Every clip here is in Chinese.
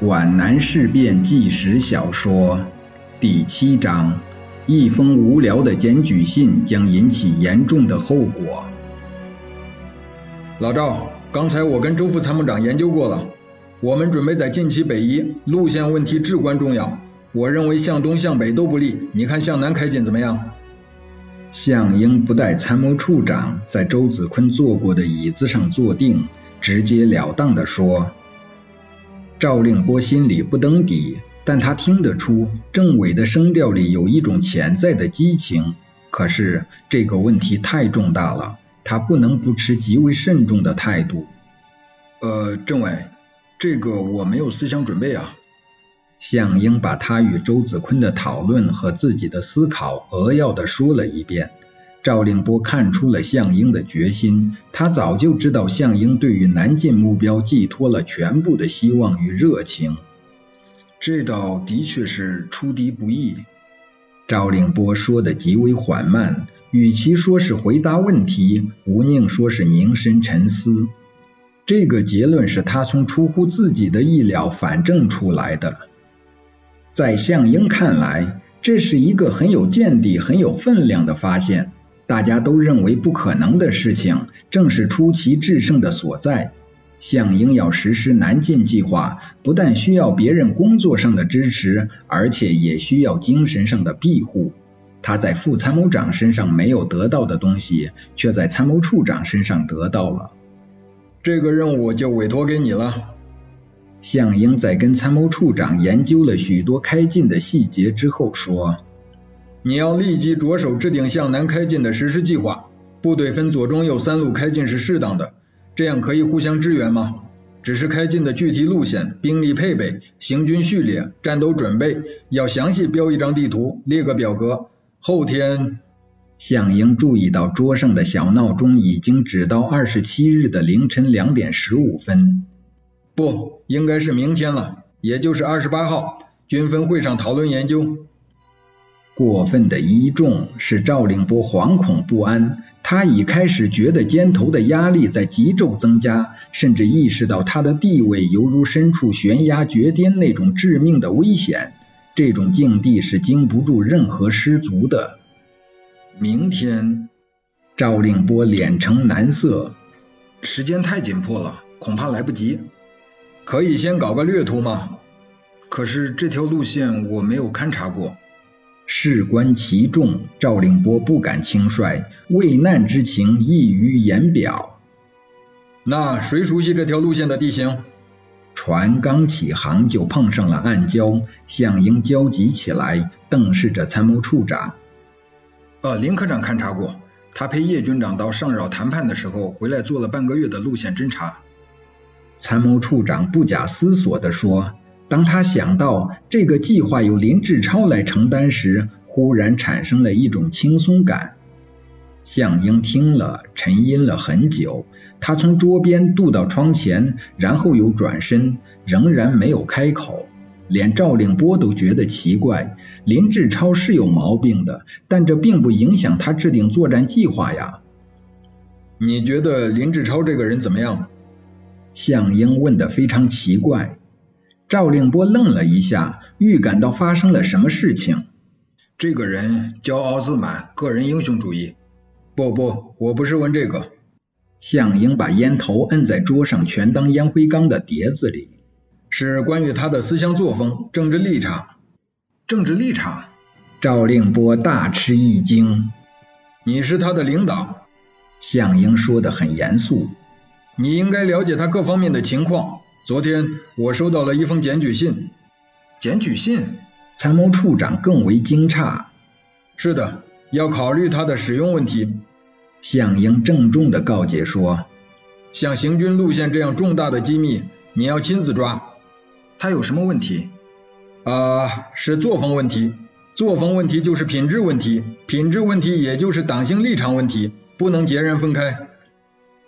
皖南事变纪实小说第七章：一封无聊的检举信将引起严重的后果。老赵，刚才我跟周副参谋长研究过了，我们准备在近期北移，路线问题至关重要。我认为向东向北都不利，你看向南开进怎么样？项英不待参谋处长在周子坤坐过的椅子上坐定，直截了当地说。赵令波心里不登底，但他听得出政委的声调里有一种潜在的激情。可是这个问题太重大了，他不能不持极为慎重的态度。呃，政委，这个我没有思想准备啊。向英把他与周子坤的讨论和自己的思考扼要的说了一遍。赵令波看出了项英的决心，他早就知道项英对于南进目标寄托了全部的希望与热情。这倒的确是出敌不易。赵令波说的极为缓慢，与其说是回答问题，无宁说是凝神沉思。这个结论是他从出乎自己的意料反证出来的。在项英看来，这是一个很有见地、很有分量的发现。大家都认为不可能的事情，正是出奇制胜的所在。项英要实施南进计划，不但需要别人工作上的支持，而且也需要精神上的庇护。他在副参谋长身上没有得到的东西，却在参谋处长身上得到了。这个任务就委托给你了。项英在跟参谋处长研究了许多开进的细节之后说。你要立即着手制定向南开进的实施计划，部队分左中右三路开进是适当的，这样可以互相支援吗？只是开进的具体路线、兵力配备、行军序列、战斗准备，要详细标一张地图，列个表格。后天，项英注意到桌上的小闹钟已经指到二十七日的凌晨两点十五分，不，应该是明天了，也就是二十八号，军分会上讨论研究。过分的倚重使赵令波惶恐不安，他已开始觉得肩头的压力在急骤增加，甚至意识到他的地位犹如身处悬崖绝巅那种致命的危险。这种境地是经不住任何失足的。明天，赵令波脸呈难色，时间太紧迫了，恐怕来不及。可以先搞个略图吗？可是这条路线我没有勘察过。事关其重，赵令波不敢轻率，畏难之情溢于言表。那谁熟悉这条路线的地形？船刚起航就碰上了暗礁，项英焦急起来，瞪视着参谋处长。呃，林科长勘察过，他陪叶军长到上饶谈判的时候，回来做了半个月的路线侦察。参谋处长不假思索地说。当他想到这个计划由林志超来承担时，忽然产生了一种轻松感。向英听了，沉吟了很久，他从桌边渡到窗前，然后又转身，仍然没有开口。连赵令波都觉得奇怪，林志超是有毛病的，但这并不影响他制定作战计划呀。你觉得林志超这个人怎么样？向英问得非常奇怪。赵令波愣了一下，预感到发生了什么事情。这个人骄傲自满，个人英雄主义。不不，我不是问这个。向英把烟头摁在桌上全当烟灰缸的碟子里。是关于他的思想作风、政治立场。政治立场？赵令波大吃一惊。你是他的领导。向英说得很严肃。你应该了解他各方面的情况。昨天我收到了一封检举信。检举信？参谋处长更为惊诧。是的，要考虑他的使用问题。向英郑重的告诫说：“像行军路线这样重大的机密，你要亲自抓。他有什么问题？啊，是作风问题。作风问题就是品质问题，品质问题也就是党性立场问题，不能截然分开。”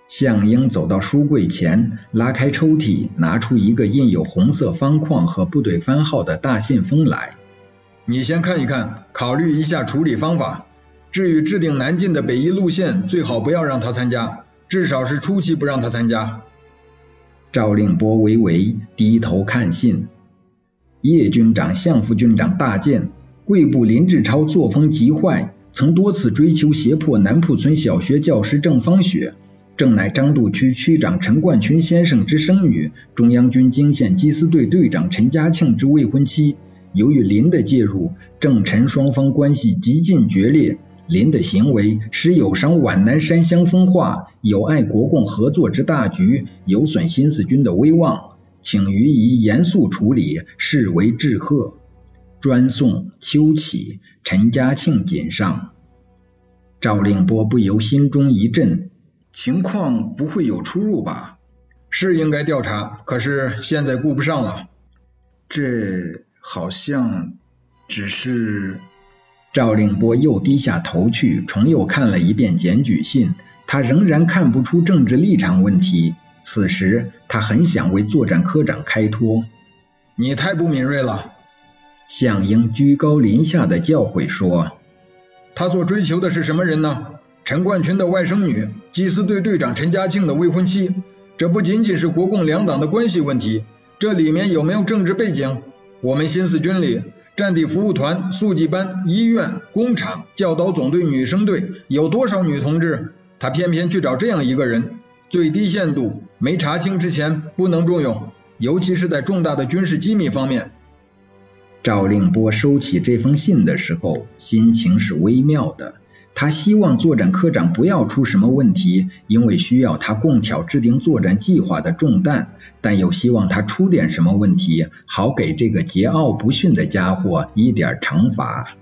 向英走到书柜前，拉开抽屉，拿出一个印有红色方框和部队番号的大信封来。你先看一看，考虑一下处理方法。至于制定南进的北移路线，最好不要让他参加，至少是初期不让他参加。赵令波微微低头看信，叶军长向副军长大建，贵部林志超作风极坏，曾多次追求胁迫南铺村小学教师郑芳雪，正乃张渡区区长陈冠群先生之生女，中央军经线缉私队队长陈家庆之未婚妻。由于林的介入，郑陈双方关系极近决裂。林的行为使有伤皖南山乡风化，有碍国共合作之大局，有损新四军的威望，请予以严肃处理，视为致贺。专送邱启、陈家庆谨上。赵令波不由心中一震，情况不会有出入吧？是应该调查，可是现在顾不上了。这。好像只是赵令波又低下头去，重又看了一遍检举信，他仍然看不出政治立场问题。此时他很想为作战科长开脱。你太不敏锐了，向英居高临下的教诲说。他所追求的是什么人呢？陈冠群的外甥女，缉私队队长陈家庆的未婚妻。这不仅仅是国共两党的关系问题，这里面有没有政治背景？我们新四军里，战地服务团、速记班、医院、工厂、教导总队、女生队有多少女同志？他偏偏去找这样一个人，最低限度没查清之前不能重用，尤其是在重大的军事机密方面。赵令波收起这封信的时候，心情是微妙的。他希望作战科长不要出什么问题，因为需要他共挑制定作战计划的重担；但又希望他出点什么问题，好给这个桀骜不驯的家伙一点惩罚。